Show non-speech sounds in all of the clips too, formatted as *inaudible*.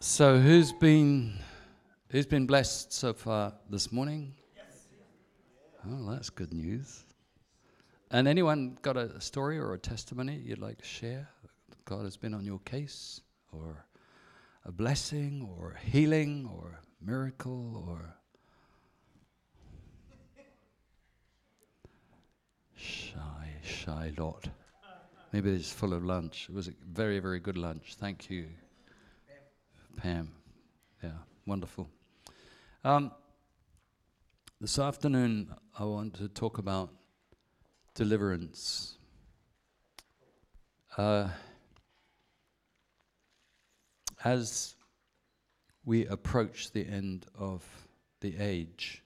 So who's been who's been blessed so far this morning? Oh, that's good news. And anyone got a story or a testimony you'd like to share? God has been on your case, or a blessing, or healing, or miracle, or shy, shy lot. Maybe it's full of lunch. It was a very, very good lunch. Thank you, Pam. Yeah, wonderful. Um, this afternoon, I want to talk about deliverance. Uh, as we approach the end of the age,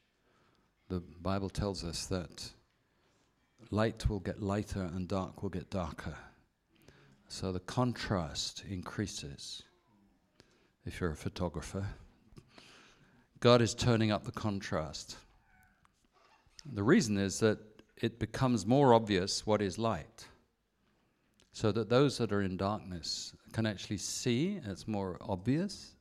the Bible tells us that light will get lighter and dark will get darker. So the contrast increases. If you're a photographer, God is turning up the contrast. The reason is that it becomes more obvious what is light. So that those that are in darkness can actually see, it's more obvious.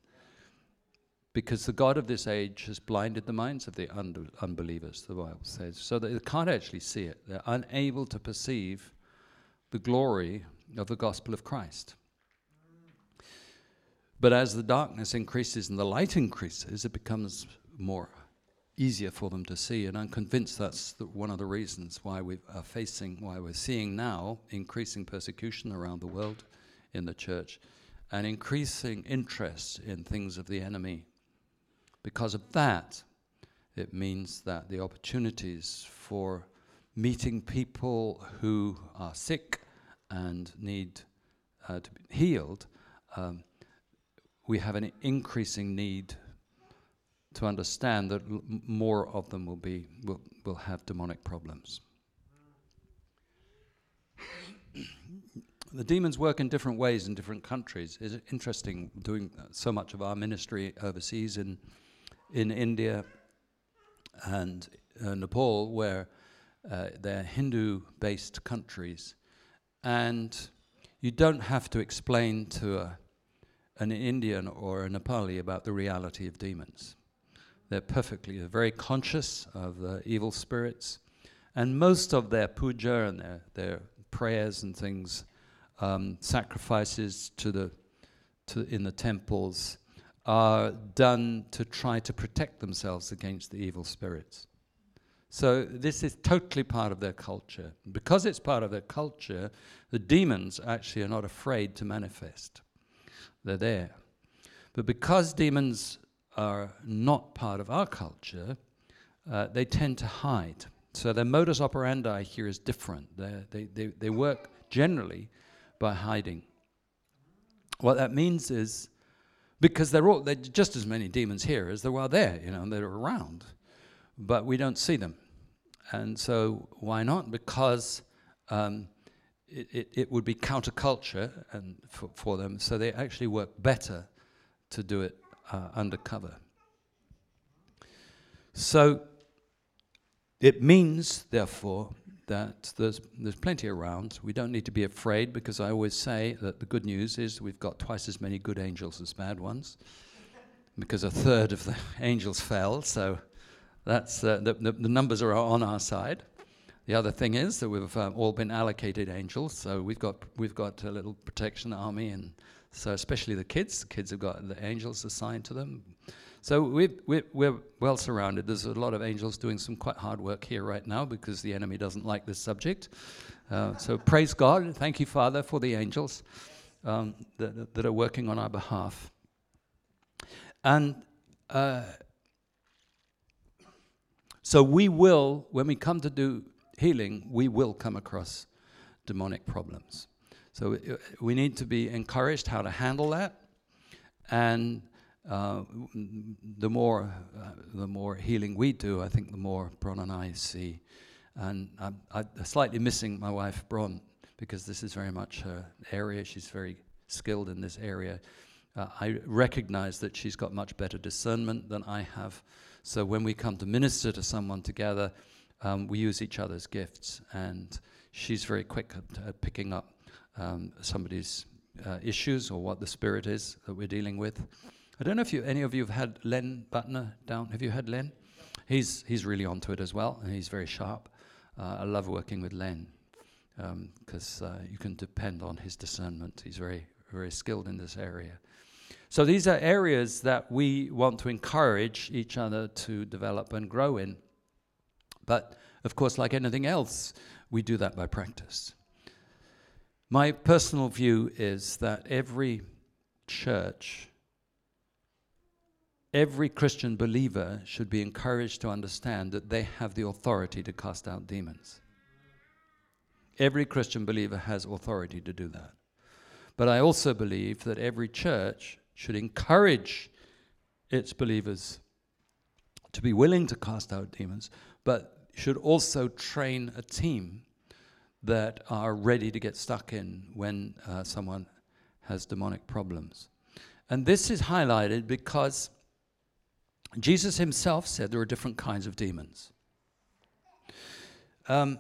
Because the God of this age has blinded the minds of the un- unbelievers, the Bible says, so that they can't actually see it. They're unable to perceive the glory of the gospel of Christ. But as the darkness increases and the light increases, it becomes more easier for them to see. And I'm convinced that's the, one of the reasons why we are facing, why we're seeing now increasing persecution around the world in the church and increasing interest in things of the enemy. Because of that, it means that the opportunities for meeting people who are sick and need uh, to be healed, um, we have an increasing need to understand that more of them will be will, will have demonic problems. the demons work in different ways in different countries. It's interesting doing so much of our ministry overseas in in India and uh, Nepal, where uh, they're Hindu-based countries, and you don't have to explain to a, an Indian or a Nepali about the reality of demons. They're perfectly, they're very conscious of the evil spirits, and most of their puja and their, their prayers and things, um, sacrifices to the to in the temples, are done to try to protect themselves against the evil spirits. So this is totally part of their culture. Because it's part of their culture, the demons actually are not afraid to manifest. They're there. But because demons are not part of our culture, uh, they tend to hide. So their modus operandi here is different. They, they, they work generally by hiding. What that means is because they're all, they're just as many demons here as there are there, you know, they're around, but we don't see them. And so why not? Because um, it, it, it, would be counterculture and for, for them, so they actually work better to do it uh, undercover. So it means, therefore, that there's, there's plenty around. We don't need to be afraid because I always say that the good news is we've got twice as many good angels as bad ones because a third of the *laughs* angels fell. So that's, uh, the, the, the, numbers are on our side. The other thing is that we've um, all been allocated angels, so we've got, we've got a little protection army and so especially the kids, the kids have got the angels assigned to them. So we we're, we're well surrounded. There's a lot of angels doing some quite hard work here right now because the enemy doesn't like this subject. Uh, so praise God. Thank you, Father, for the angels um, that, that, are working on our behalf. And uh, so we will, when we come to do healing, we will come across demonic problems. So uh, we need to be encouraged how to handle that, and uh, the more uh, the more healing we do, I think the more Bron and I see. And I'm, I'm slightly missing my wife Bron because this is very much her area. She's very skilled in this area. Uh, I recognize that she's got much better discernment than I have. So when we come to minister to someone together, um, we use each other's gifts, and she's very quick at, at picking up um, somebody's uh, issues or what the spirit is that we're dealing with. I don't know if you, any of you have had Len Butner down. Have you had Len? He's, he's really onto it as well, and he's very sharp. Uh, I love working with Len because um, uh, you can depend on his discernment. He's very, very skilled in this area. So these are areas that we want to encourage each other to develop and grow in. But of course, like anything else, we do that by practice. My personal view is that every church, every Christian believer should be encouraged to understand that they have the authority to cast out demons. Every Christian believer has authority to do that. But I also believe that every church should encourage its believers to be willing to cast out demons, but should also train a team that are ready to get stuck in when uh, someone has demonic problems. And this is highlighted because Jesus himself said there are different kinds of demons. Um,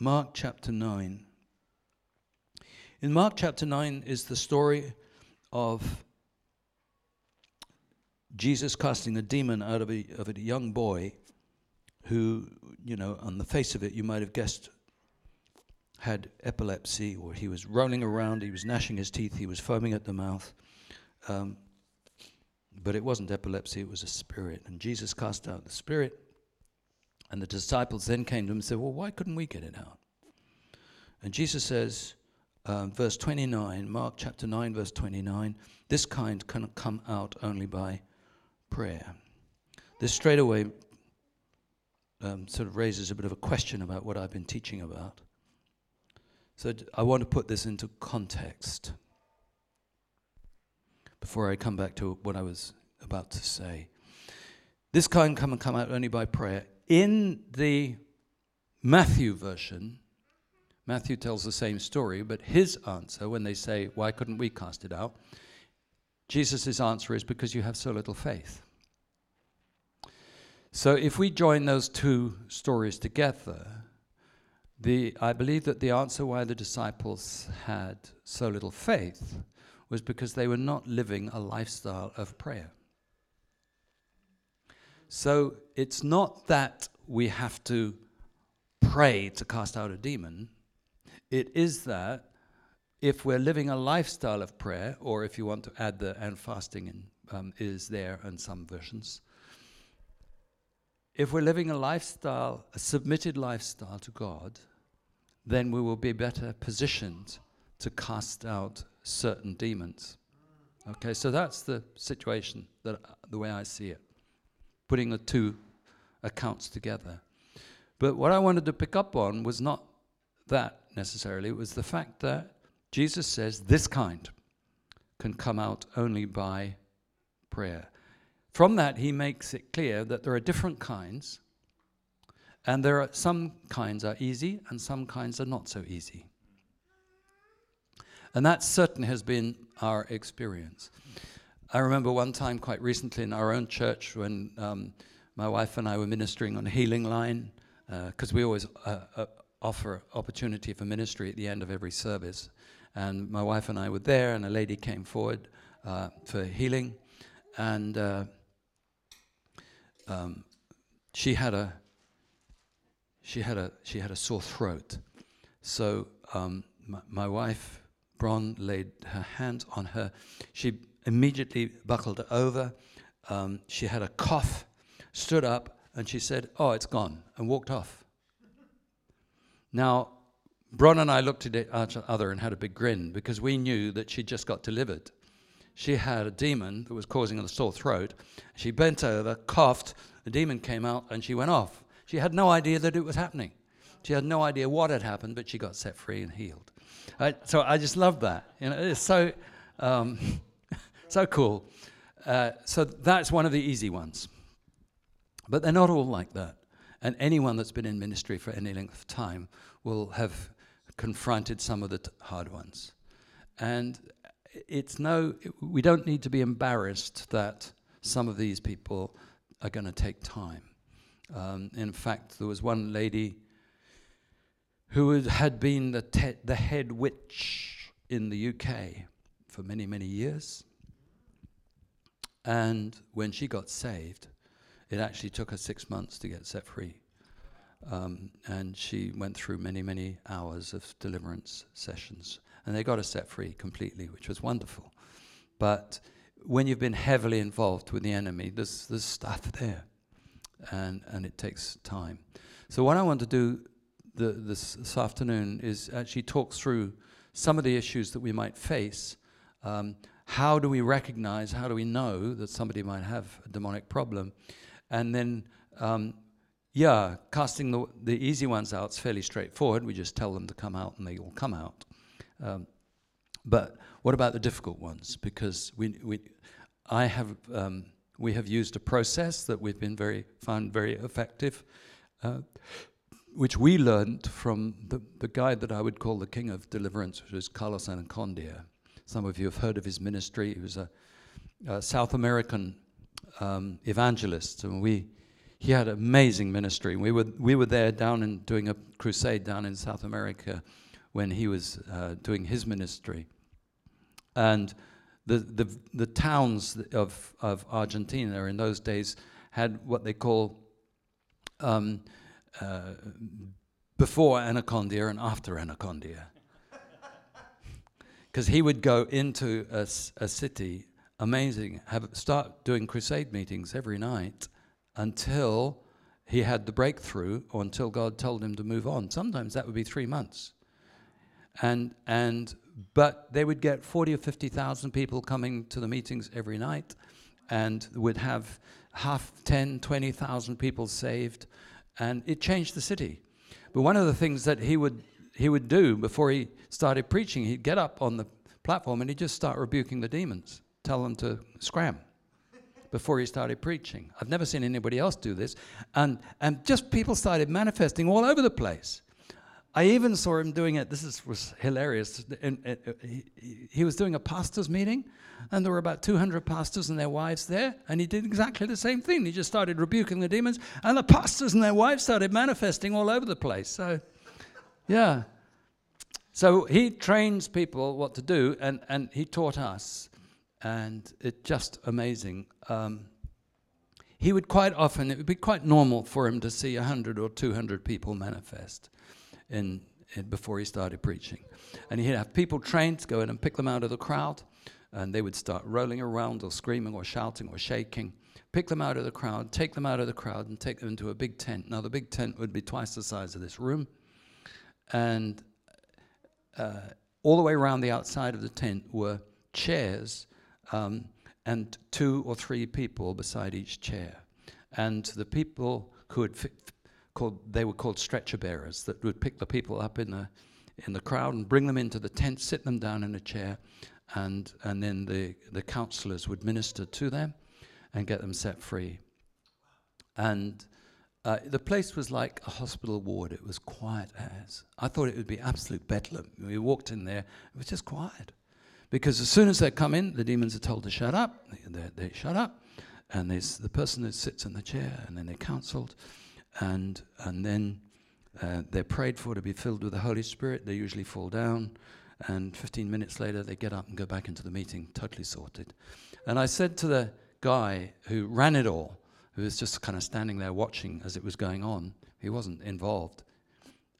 Mark chapter 9. In Mark chapter 9 is the story of Jesus casting a demon out of a, of a young boy who, you know, on the face of it, you might have guessed had epilepsy, or he was rolling around, he was gnashing his teeth, he was foaming at the mouth. Um, but it wasn't epilepsy, it was a spirit. And Jesus cast out the spirit and the disciples then came to him and said, Well, why couldn't we get it out? And Jesus says, um, verse 29, Mark chapter 9, verse 29, this kind can come out only by prayer. This straight away um, sort of raises a bit of a question about what I've been teaching about. So I want to put this into context before I come back to what I was about to say. This kind can come and come out only by prayer in the Matthew version, Matthew tells the same story, but his answer, when they say, Why couldn't we cast it out? Jesus' answer is, Because you have so little faith. So if we join those two stories together, the, I believe that the answer why the disciples had so little faith was because they were not living a lifestyle of prayer. So it's not that we have to pray to cast out a demon. It is that if we're living a lifestyle of prayer, or if you want to add the and fasting in, um, is there in some versions. If we're living a lifestyle, a submitted lifestyle to God, then we will be better positioned to cast out certain demons. Okay, so that's the situation that the way I see it putting the two accounts together. But what I wanted to pick up on was not that necessarily, it was the fact that Jesus says this kind can come out only by prayer. From that, he makes it clear that there are different kinds, and there are some kinds are easy, and some kinds are not so easy. And that certainly has been our experience. I remember one time quite recently in our own church when um, my wife and I were ministering on healing line, because uh, we always uh, uh, offer opportunity for ministry at the end of every service. And my wife and I were there, and a lady came forward uh, for healing, and uh, um, she had a she had a she had a sore throat. So um, my, my wife Bron laid her hands on her. She immediately buckled over. Um, she had a cough, stood up, and she said, Oh, it's gone, and walked off. Now, Bron and I looked at each other and had a big grin because we knew that she just got delivered. She had a demon that was causing a sore throat. She bent over, coughed, the demon came out, and she went off. She had no idea that it was happening. She had no idea what had happened, but she got set free and healed. So I just love that. You know, it's so. Um, so cool. Uh, so that's one of the easy ones. But they're not all like that. And anyone that's been in ministry for any length of time will have confronted some of the t- hard ones. And it's no, we don't need to be embarrassed that some of these people are going to take time. Um, in fact, there was one lady who had been the, te- the head witch in the UK for many, many years. And when she got saved, it actually took her six months to get set free. Um, and she went through many, many hours of deliverance sessions. And they got her set free completely, which was wonderful. But when you've been heavily involved with the enemy, there's, there's stuff there. And, and it takes time. So, what I want to do the, this, this afternoon is actually talk through some of the issues that we might face. Um, how do we recognize, how do we know that somebody might have a demonic problem? And then, um, yeah, casting the, the easy ones out is fairly straightforward. We just tell them to come out and they all come out. Um, but what about the difficult ones? Because we, we, I have, um, we have used a process that we've been very, found very effective. Uh, which we learned from the, the guy that I would call the king of deliverance, which was Carlos Annacondia. Some of you have heard of his ministry. He was a, a South American um, evangelist, and we he had an amazing ministry. We were we were there down and doing a crusade down in South America when he was uh, doing his ministry, and the the the towns of of Argentina in those days had what they call um, uh, before Annacondia and after Annacondia. Because he would go into a, a city, amazing, have start doing crusade meetings every night until he had the breakthrough or until God told him to move on. Sometimes that would be three months. And, and, but they would get 40 or 50,000 people coming to the meetings every night and would have half 10, 20,000 people saved and it changed the city. But one of the things that he would he would do before he started preaching, he'd get up on the platform and he'd just start rebuking the demons, tell them to scram before he started preaching. I've never seen anybody else do this. And, and just people started manifesting all over the place. I even saw him doing it. This is, was hilarious. And, and, uh, he, he was doing a pastors' meeting, and there were about 200 pastors and their wives there, and he did exactly the same thing. He just started rebuking the demons, and the pastors and their wives started manifesting all over the place. So, yeah. So he trains people what to do, and, and he taught us, and it's just amazing. Um, he would quite often, it would be quite normal for him to see 100 or 200 people manifest in, in before he started preaching. And he'd have people trained to go in and pick them out of the crowd and they would start rolling around or screaming or shouting or shaking. Pick them out of the crowd, take them out of the crowd, and take them into a big tent. Now, the big tent would be twice the size of this room. And uh, all the way around the outside of the tent were chairs um, and two or three people beside each chair. And the people who had called, they were called stretcher bearers that would pick the people up in the, in the crowd and bring them into the tent, sit them down in a chair, and, and then the, the counselors would minister to them and get them set free. And uh, the place was like a hospital ward. It was quiet as. I thought it would be absolute bedlam. We walked in there, it was just quiet. Because as soon as they come in, the demons are told to shut up. They, they, they shut up. And there's the person that sits in the chair, and then they're counseled. And, and then uh, they're prayed for to be filled with the Holy Spirit. They usually fall down and 15 minutes later they get up and go back into the meeting, totally sorted. And I said to the guy who ran it all, who was just kind of standing there watching as it was going on, he wasn't involved.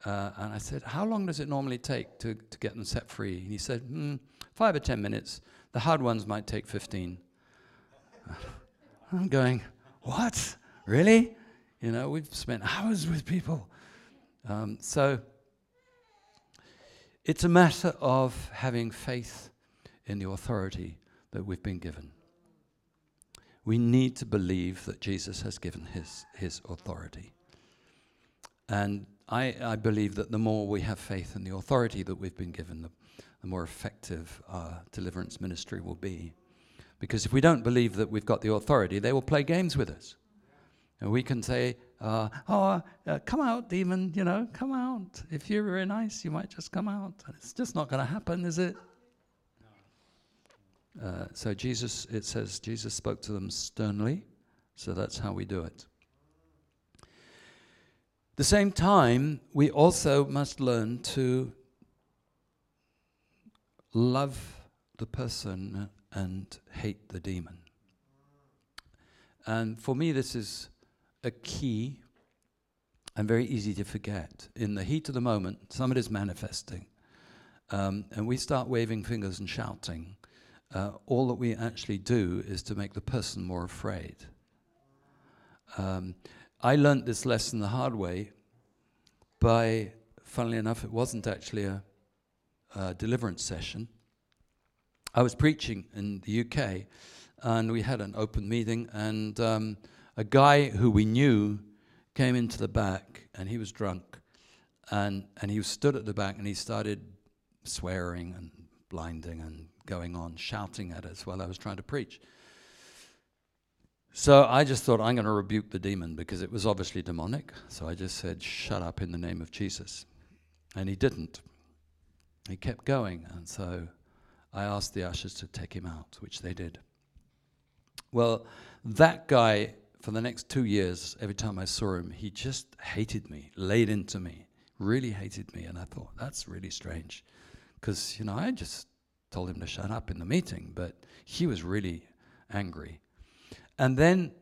Uh, and I said, How long does it normally take to, to get them set free? And he said, hmm, Five or 10 minutes. The hard ones might take 15. *laughs* I'm going, What? Really? You know, we've spent hours with people. Um, so, it's a matter of having faith in the authority that we've been given. We need to believe that Jesus has given his, his authority. And I, I believe that the more we have faith in the authority that we've been given, the, the more effective our deliverance ministry will be. Because if we don't believe that we've got the authority, they will play games with us. And we can say, uh, oh, uh, come out, demon, you know, come out. If you're very nice, you might just come out. And it's just not going to happen, is it? Uh, so Jesus, it says, Jesus spoke to them sternly. So that's how we do it. the same time, we also must learn to love the person and hate the demon. And for me, this is a key and very easy to forget. In the heat of the moment, somebody's manifesting, um, and we start waving fingers and shouting. Uh, all that we actually do is to make the person more afraid. Um, I learned this lesson the hard way by, funnily enough, it wasn't actually a, a deliverance session. I was preaching in the UK, and we had an open meeting, and um, a guy who we knew came into the back, and he was drunk, and and he stood at the back, and he started swearing and blinding and going on, shouting at us while I was trying to preach. So I just thought, I'm going to rebuke the demon because it was obviously demonic. So I just said, Shut up in the name of Jesus. And he didn't. He kept going. And so I asked the ushers to take him out, which they did. Well, that guy, for the next two years, every time I saw him, he just hated me, laid into me, really hated me. And I thought, that's really strange. Because, you know, I just told him to shut up in the meeting, but he was really angry. And then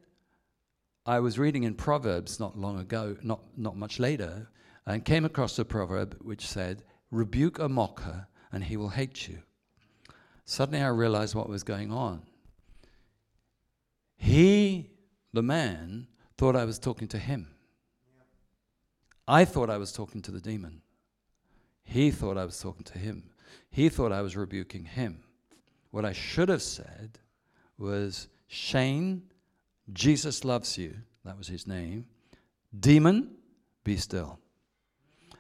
I was reading in Proverbs not long ago, not, not much later, and came across a proverb which said, Rebuke a mocker, and he will hate you. Suddenly I realized what was going on. He, the man, thought I was talking to him. I thought I was talking to the demon. He thought I was talking to him. He thought I was rebuking him. What I should have said was, Shane, Jesus loves you. That was his name. Demon, be still.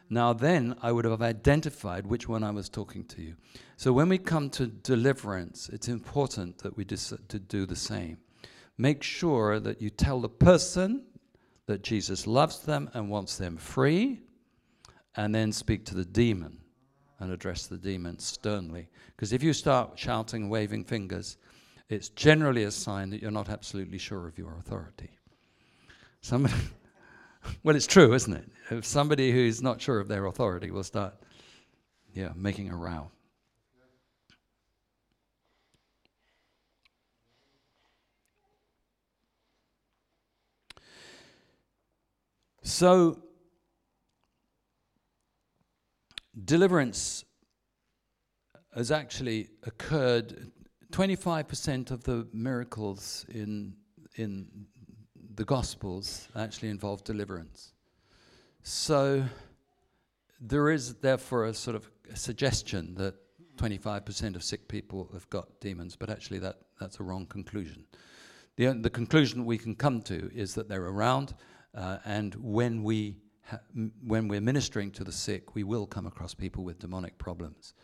Now, then I would have identified which one I was talking to you. So, when we come to deliverance, it's important that we dis- to do the same. Make sure that you tell the person that Jesus loves them and wants them free, and then speak to the demon and address the demon sternly. Because if you start shouting waving fingers, it's generally a sign that you're not absolutely sure of your authority. Somebody, *laughs* well, it's true, isn't it? If somebody who's not sure of their authority will start, yeah, making a row. So, deliverance has actually occurred 25% of the miracles in, in the Gospels actually involve deliverance. So there is therefore a sort of a suggestion that 25% of sick people have got demons, but actually that, that's a wrong conclusion. The, the conclusion we can come to is that they're around, uh, and when, we when we're ministering to the sick, we will come across people with demonic problems.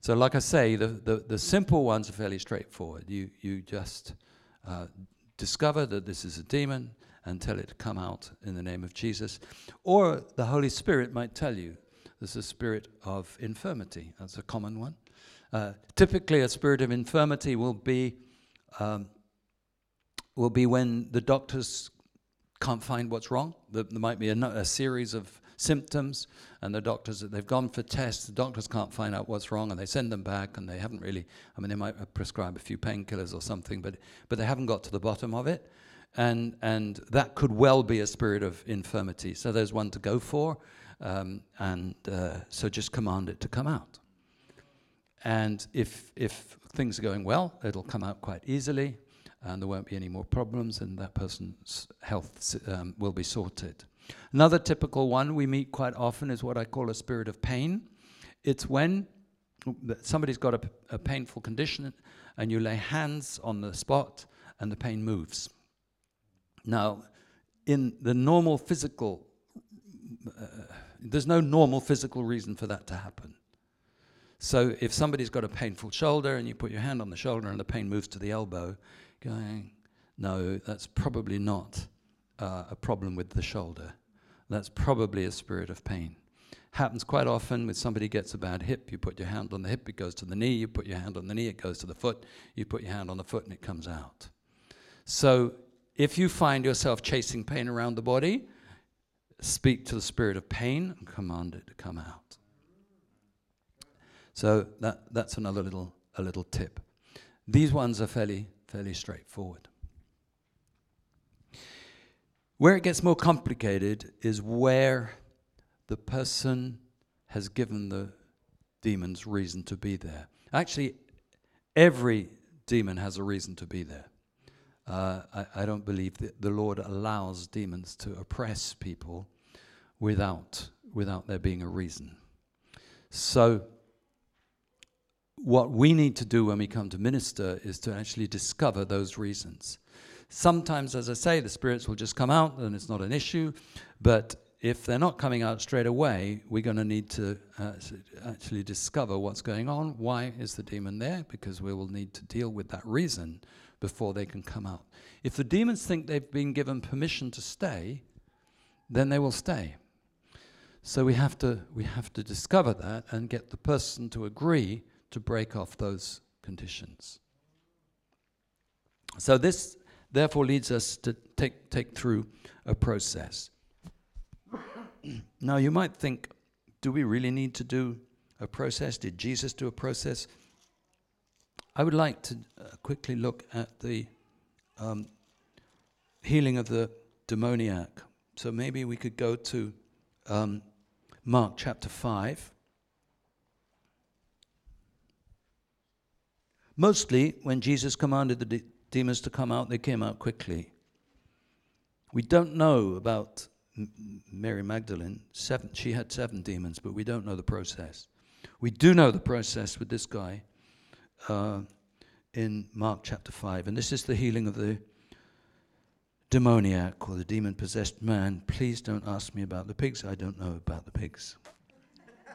So, like I say, the, the, the simple ones are fairly straightforward. You, you just uh, discover that this is a demon and tell it to come out in the name of Jesus. Or the Holy Spirit might tell you there's a spirit of infirmity. That's a common one. Uh, typically, a spirit of infirmity will be um, will be when the doctors can't find what's wrong. There, might be a, a, series of symptoms, and the doctors, they've gone for tests, the doctors can't find out what's wrong, and they send them back, and they haven't really, I mean, they might prescribe a few painkillers or something, but, but they haven't got to the bottom of it. And, and that could well be a spirit of infirmity. So there's one to go for, um, and uh, so just command it to come out. And if, if things are going well, it'll come out quite easily, and there won't be any more problems, and that person's health um, will be sorted. Another typical one we meet quite often is what I call a spirit of pain. It's when somebody's got a, a painful condition and you lay hands on the spot and the pain moves. Now, in the normal physical, uh, there's no normal physical reason for that to happen. So if somebody's got a painful shoulder and you put your hand on the shoulder and the pain moves to the elbow, going, no, that's probably not uh, a problem with the shoulder. That's probably a spirit of pain. happens quite often when somebody gets a bad hip. You put your hand on the hip, it goes to the knee. You put your hand on the knee, it goes to the foot. You put your hand on the foot, and it comes out. So if you find yourself chasing pain around the body, speak to the spirit of pain and command it to come out. So that, that's another little, a little tip. These ones are fairly, fairly straightforward. Where it gets more complicated is where the person has given the demons reason to be there. Actually, every demon has a reason to be there. Uh, I, I, don't believe that the Lord allows demons to oppress people without, without there being a reason. So, what we need to do when we come to minister is to actually discover those reasons. Sometimes, as I say, the spirits will just come out and it's not an issue, but if they're not coming out straight away, we're going to need to uh, actually discover what's going on. Why is the demon there? Because we will need to deal with that reason before they can come out. If the demons think they've been given permission to stay, then they will stay. So we have to we have to discover that and get the person to agree to break off those conditions. So this therefore leads us to take take through a process. now you might think, do we really need to do a process? Did Jesus do a process? I would like to uh, quickly look at the um, healing of the demoniac. So maybe we could go to um, Mark chapter 5. Mostly, when Jesus commanded the de- demons to come out, they came out quickly. We don't know about Mary Magdalene. Seven, she had seven demons, but we don't know the process. We do know the process with this guy uh, in Mark chapter 5, and this is the healing of the demoniac or the demon possessed man, please don't ask me about the pigs. I don't know about the pigs. *laughs*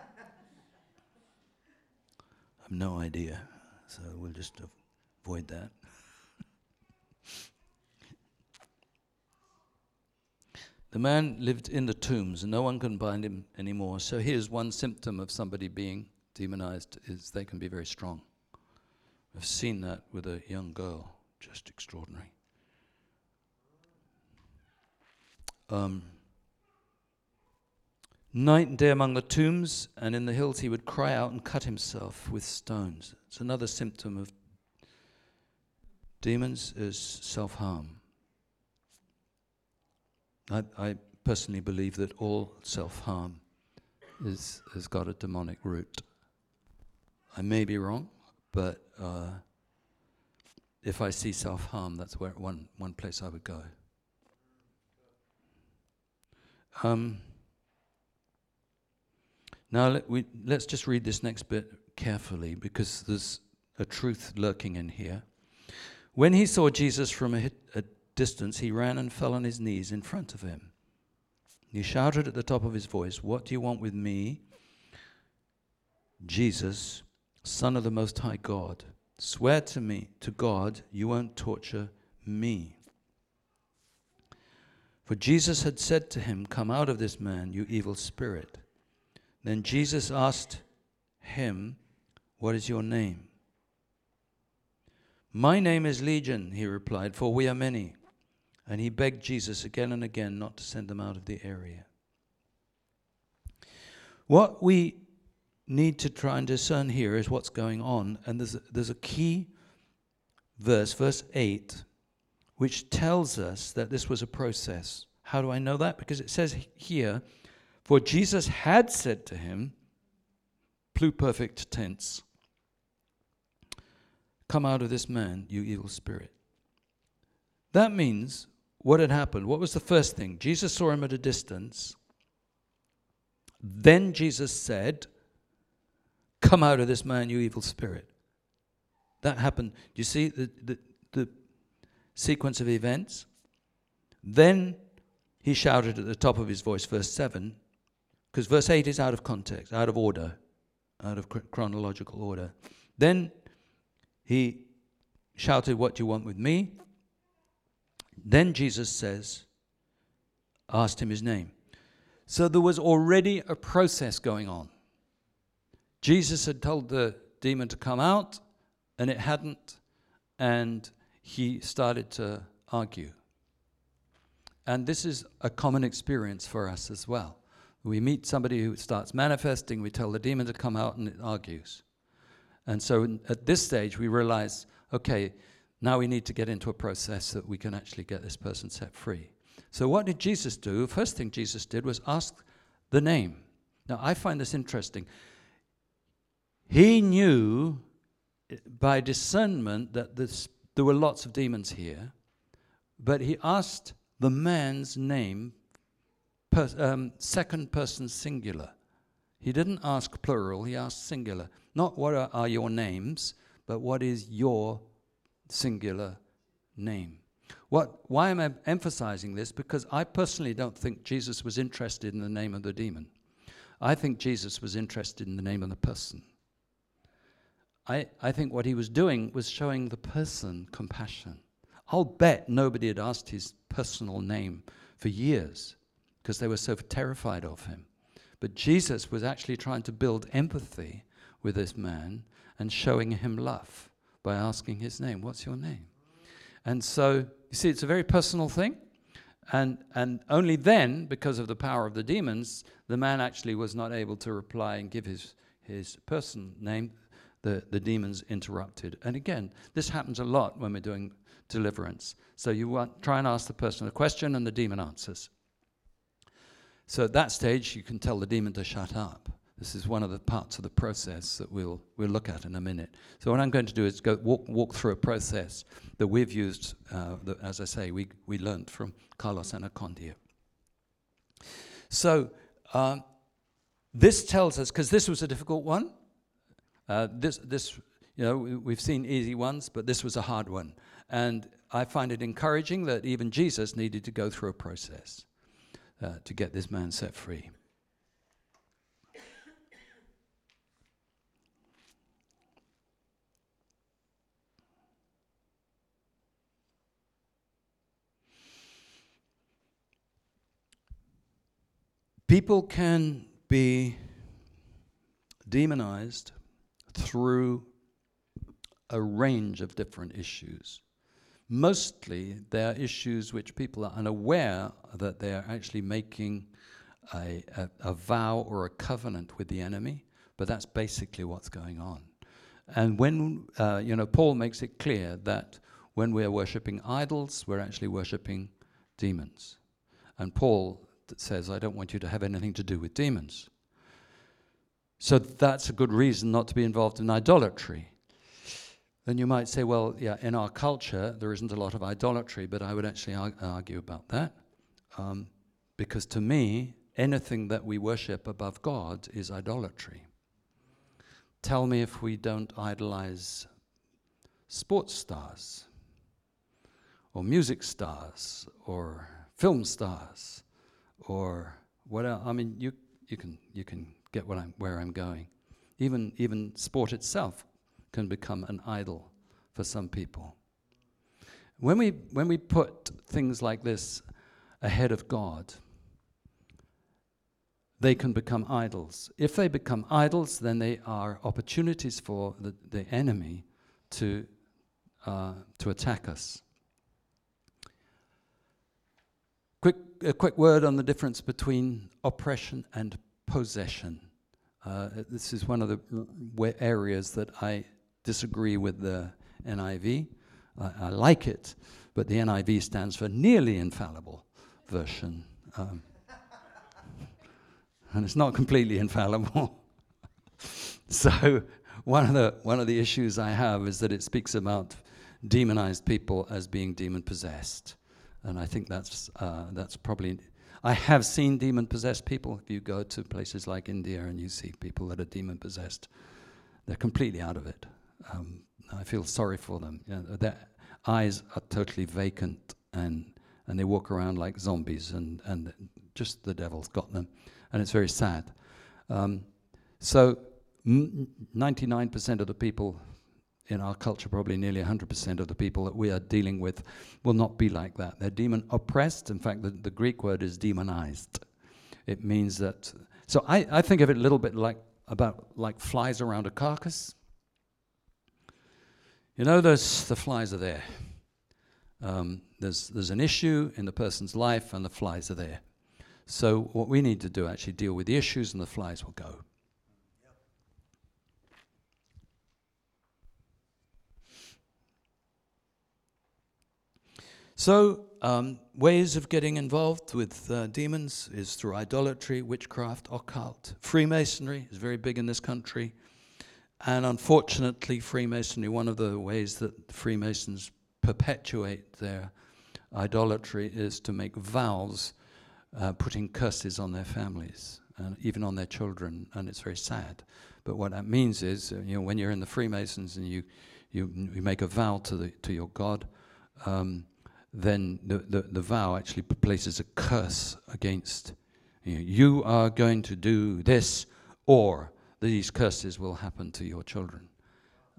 I've no idea, so we'll just avoid that. the man lived in the tombs and no one can bind him anymore. So here's one symptom of somebody being demonized is they can be very strong. I've seen that with a young girl, just extraordinary. Um, night and day among the tombs and in the hills, he would cry out and cut himself with stones. It's another symptom of demons is self harm. I, I, personally believe that all self harm is has got a demonic root. I may be wrong, but uh, if I see self harm, that's where one one place I would go. Um, now let we, let's just read this next bit carefully because there's a truth lurking in here. When he saw Jesus from a, a distance, he ran and fell on his knees in front of him. He shouted at the top of his voice, What do you want with me? Jesus, Son of the Most High God, swear to me, to God, you won't torture me. For Jesus had said to him, Come out of this man, you evil spirit. Then Jesus asked him, What is your name? My name is Legion, he replied, for we are many. And he begged Jesus again and again not to send them out of the area. What we need to try and discern here is what's going on. And there's a, there's a key verse, verse 8, which tells us that this was a process. How do I know that? Because it says here, for Jesus had said to him, pluperfect tense, Come out of this man, you evil spirit. That means what had happened. What was the first thing? Jesus saw him at a distance. Then Jesus said, Come out of this man, you evil spirit. That happened. Do you see the, the, the sequence of events. Then he shouted at the top of his voice, verse 7, because verse 8 is out of context, out of order, out of chronological order. Then he shouted, What do you want with me? Then Jesus says, asked him his name. So there was already a process going on. Jesus had told the demon to come out, and it hadn't, and he started to argue. And this is a common experience for us as well. We meet somebody who starts manifesting, we tell the demon to come out, and it argues. And so at this stage, we realize okay, now we need to get into a process that we can actually get this person set free. So, what did Jesus do? First thing Jesus did was ask the name. Now, I find this interesting. He knew eh, by discernment that this, there were lots of demons here, but he asked the man's name, per, um, second person singular. He didn't ask plural, he asked singular. Not what are, are your names, but what is your singular name? What, why am I emphasizing this? Because I personally don't think Jesus was interested in the name of the demon. I think Jesus was interested in the name of the person. I, I think what he was doing was showing the person compassion. I'll bet nobody had asked his personal name for years because they were so terrified of him. But Jesus was actually trying to build empathy with this man and showing him love by asking his name. What's your name? And so, you see, it's a very personal thing. And, and only then, because of the power of the demons, the man actually was not able to reply and give his, his person name. The, the demons interrupted. And again, this happens a lot when we're doing deliverance. So you want, try and ask the person a question, and the demon answers. So at that stage, you can tell the demon to shut up. This is one of the parts of the process that we'll, we'll look at in a minute. So what I'm going to do is go walk, walk through a process that we've used, uh, that, as I say, we, we learned from Carlos Annacondia. So um, this tells us, because this was a difficult one, uh, this, this, you know, we've seen easy ones, but this was a hard one. And I find it encouraging that even Jesus needed to go through a process uh, to get this man set free. People can be demonized through a range of different issues. Mostly, they are issues which people are unaware that they are actually making a, a, a vow or a covenant with the enemy, but that's basically what's going on. And when, uh, you know, Paul makes it clear that when we're worshipping idols, we're actually worshipping demons. And Paul says, I don't want you to have anything to do with demons. So that's a good reason not to be involved in idolatry. Then you might say, well, yeah, in our culture, there isn't a lot of idolatry, but I would actually ar- argue about that. Um, because to me, anything that we worship above God is idolatry. Tell me if we don't idolize sports stars, or music stars, or film stars, or what? I mean, you, you, can, you can get what I'm, where I'm going. Even, even sport itself can become an idol for some people. When we, when we put things like this ahead of God, they can become idols. If they become idols, then they are opportunities for the, the enemy to, uh, to attack us. Quick, a quick word on the difference between oppression and possession. Uh, this is one of the areas that I disagree with the NIV. I, I, like it, but the NIV stands for nearly infallible version. Um, *laughs* and it's not completely infallible. *laughs* so one of the one of the issues I have is that it speaks about demonized people as being demon possessed and I think that's uh, that's probably. I have seen demon possessed people. If you go to places like India and you see people that are demon possessed, they're completely out of it. Um, I feel sorry for them. You know, their eyes are totally vacant and and they walk around like zombies and and just the devil's got them, and it's very sad. Um, so, 99% of the people in our culture, probably nearly 100% of the people that we are dealing with will not be like that. They're demon oppressed. In fact, the, the Greek word is demonized. It means that. So I, I think of it a little bit like about like flies around a carcass. You know, those the flies are there. Um, there's there's an issue in the person's life, and the flies are there. So what we need to do actually deal with the issues, and the flies will go. So, um, ways of getting involved with uh, demons is through idolatry, witchcraft, occult. Freemasonry is very big in this country. And unfortunately, Freemasonry, one of the ways that Freemasons perpetuate their idolatry is to make vows uh, putting curses on their families and even on their children, and it's very sad. But what that means is, uh, you know, when you're in the Freemasons and you, you, you make a vow to, the, to your God, um, then the, the, the vow actually places a curse against you. You are going to do this, or these curses will happen to your children.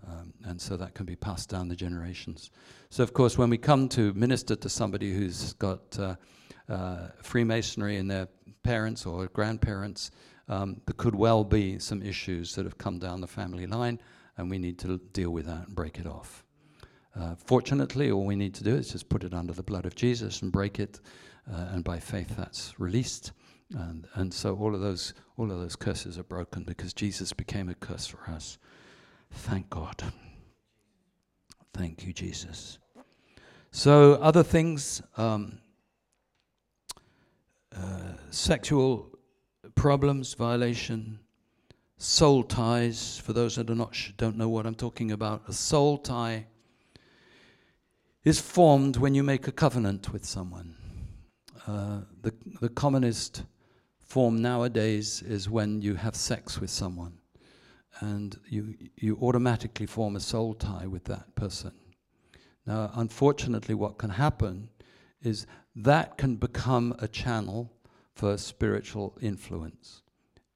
Um, and so that can be passed down the generations. So, of course, when we come to minister to somebody who's got uh, uh, Freemasonry in their parents or grandparents, um, there could well be some issues that have come down the family line, and we need to deal with that and break it off. Uh, fortunately, all we need to do is just put it under the blood of Jesus and break it, uh, and by faith that's released. And, and so all of those all of those curses are broken because Jesus became a curse for us. Thank God. Thank you, Jesus. So other things, um, uh, sexual problems, violation, soul ties. For those that are not don't know what I'm talking about, a soul tie is formed when you make a covenant with someone. Uh, the, the commonest form nowadays is when you have sex with someone and you, you automatically form a soul tie with that person. Now, unfortunately, what can happen is that can become a channel for spiritual influence.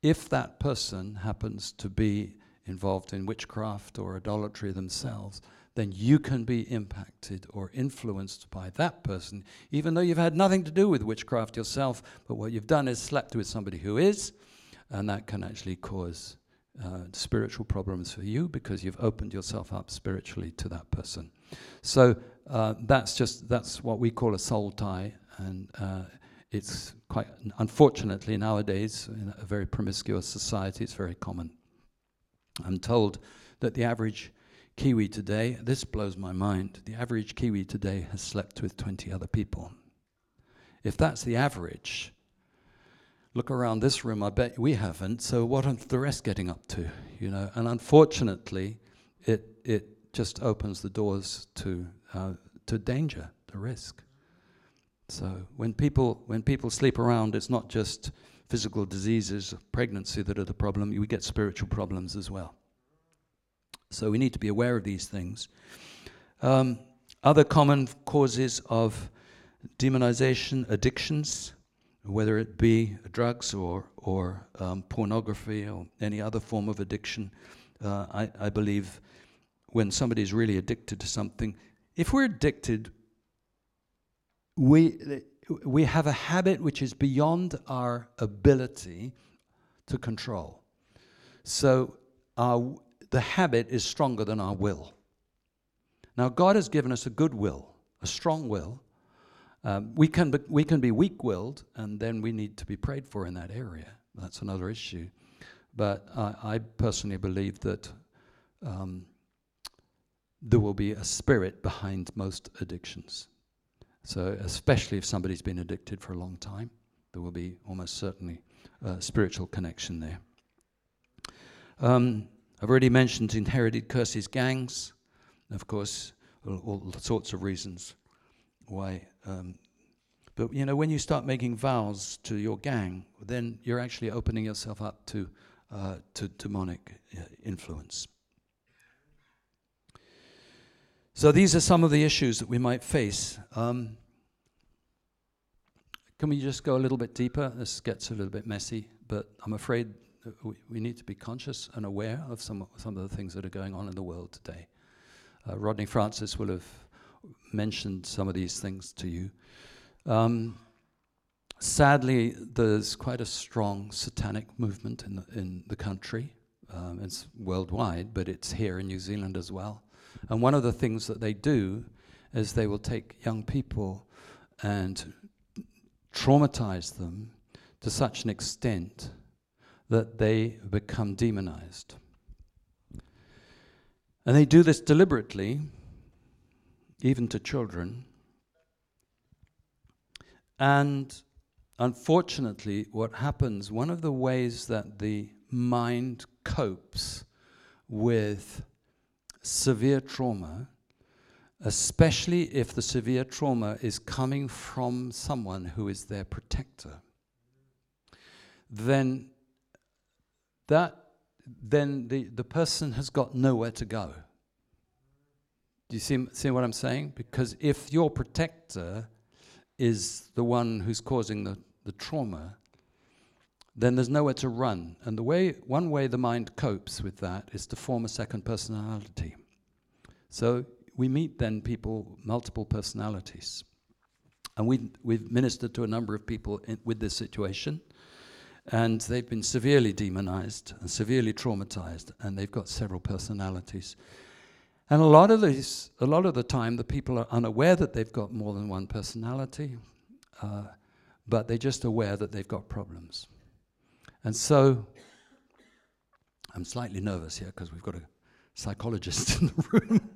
If that person happens to be involved in witchcraft or idolatry themselves, then you can be impacted or influenced by that person, even though you've had nothing to do with witchcraft yourself. But what you've done is slept with somebody who is, and that can actually cause uh, spiritual problems for you because you've opened yourself up spiritually to that person. So uh, that's just that's what we call a soul tie, and uh, it's quite unfortunately nowadays in a very promiscuous society, it's very common. I'm told that the average Kiwi today, this blows my mind. The average Kiwi today has slept with 20 other people. If that's the average, look around this room, I bet we haven't. So what are the rest getting up to? You know, and unfortunately, it it just opens the doors to uh, to danger, to risk. So when people when people sleep around, it's not just physical diseases, pregnancy that are the problem. We get spiritual problems as well. So we need to be aware of these things. Um, other common causes of demonization, addictions, whether it be drugs or, or um, pornography or any other form of addiction. Uh, I, I believe when somebody is really addicted to something, if we're addicted, we, we have a habit which is beyond our ability to control. So our, the habit is stronger than our will. Now, God has given us a good will, a strong will. Um, we, can be, we can be weak willed, and then we need to be prayed for in that area. That's another issue. But I personally believe that um, there will be a spirit behind most addictions. So, especially if somebody's been addicted for a long time, there will be almost certainly a spiritual connection there. Um, I've already mentioned inherited curses, gangs, of course, all, all sorts of reasons why. Um, but you know, when you start making vows to your gang, then you're actually opening yourself up to uh, to demonic uh, influence. So these are some of the issues that we might face. Um, can we just go a little bit deeper? This gets a little bit messy, but I'm afraid we, we need to be conscious and aware of some, some of the things that are going on in the world today. Uh, Rodney Francis will have mentioned some of these things to you. Um, sadly, there's quite a strong satanic movement in the, in the country. Um, it's worldwide, but it's here in New Zealand as well. And one of the things that they do is they will take young people and traumatize them to such an extent that they become demonized. And they do this deliberately, even to children. And unfortunately, what happens, one of the ways that the mind copes with severe trauma, especially if the severe trauma is coming from someone who is their protector, then that then the, the person has got nowhere to go. Do you see, see what I'm saying? Because if your protector is the one who's causing the, the trauma, then there's nowhere to run. And the way, one way the mind copes with that is to form a second personality. So we meet then people, multiple personalities. And we, we've ministered to a number of people in, with this situation, and they've been severely demonized and severely traumatized, and they've got several personalities. And a lot of these, a lot of the time, the people are unaware that they've got more than one personality, uh, but they're just aware that they've got problems. And so I'm slightly nervous here because we've got a psychologist *laughs* in the room,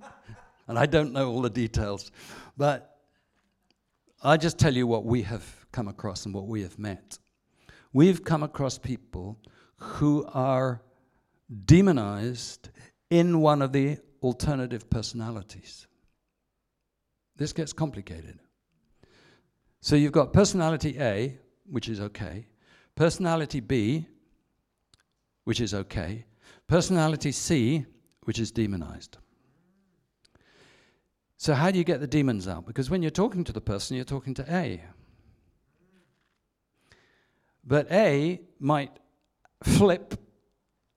and I don't know all the details. But I just tell you what we have come across and what we have met. We've come across people who are demonized in one of the alternative personalities. This gets complicated. So you've got personality A, which is okay, Personality B, which is okay. Personality C, which is demonized. So, how do you get the demons out? Because when you're talking to the person, you're talking to A. But A might flip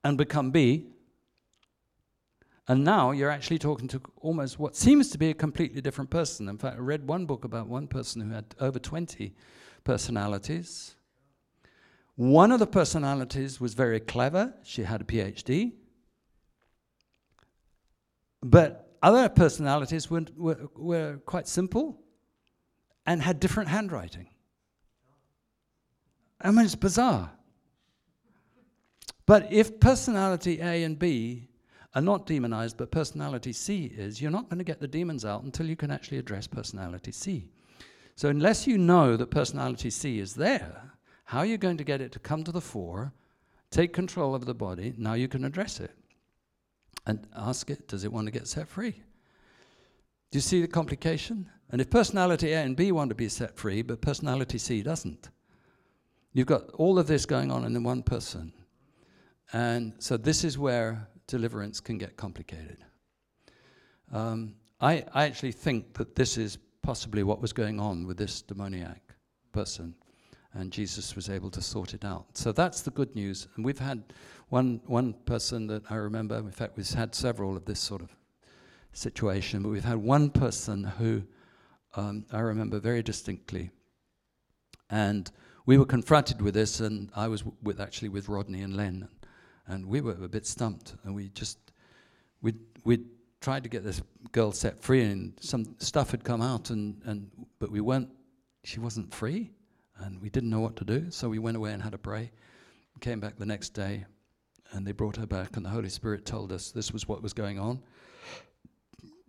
and become B. And now you're actually talking to almost what seems to be a completely different person. In fact, I read one book about one person who had over 20 personalities. One of the personalities was very clever, she had a PhD. But other personalities were, were, were quite simple and had different handwriting. I mean, it's bizarre. But if personality A and B are not demonized, but personality C is, you're not going to get the demons out until you can actually address personality C. So, unless you know that personality C is there, how are you going to get it to come to the fore, take control of the body? Now you can address it and ask it, does it want to get set free? Do you see the complication? And if personality A and B want to be set free, but personality C doesn't, you've got all of this going on in one person. And so this is where deliverance can get complicated. Um, I, I actually think that this is possibly what was going on with this demoniac person and Jesus was able to sort it out. So that's the good news. And we've had one, one person that I remember, in fact, we've had several of this sort of situation, but we've had one person who um, I remember very distinctly. And we were confronted with this, and I was w- with actually with Rodney and Len, and, we were a bit stumped, and we just we we tried to get this girl set free, and some stuff had come out, and and but we weren't. She wasn't free, and we didn't know what to do, so we went away and had a pray. Came back the next day, and they brought her back, and the Holy Spirit told us this was what was going on.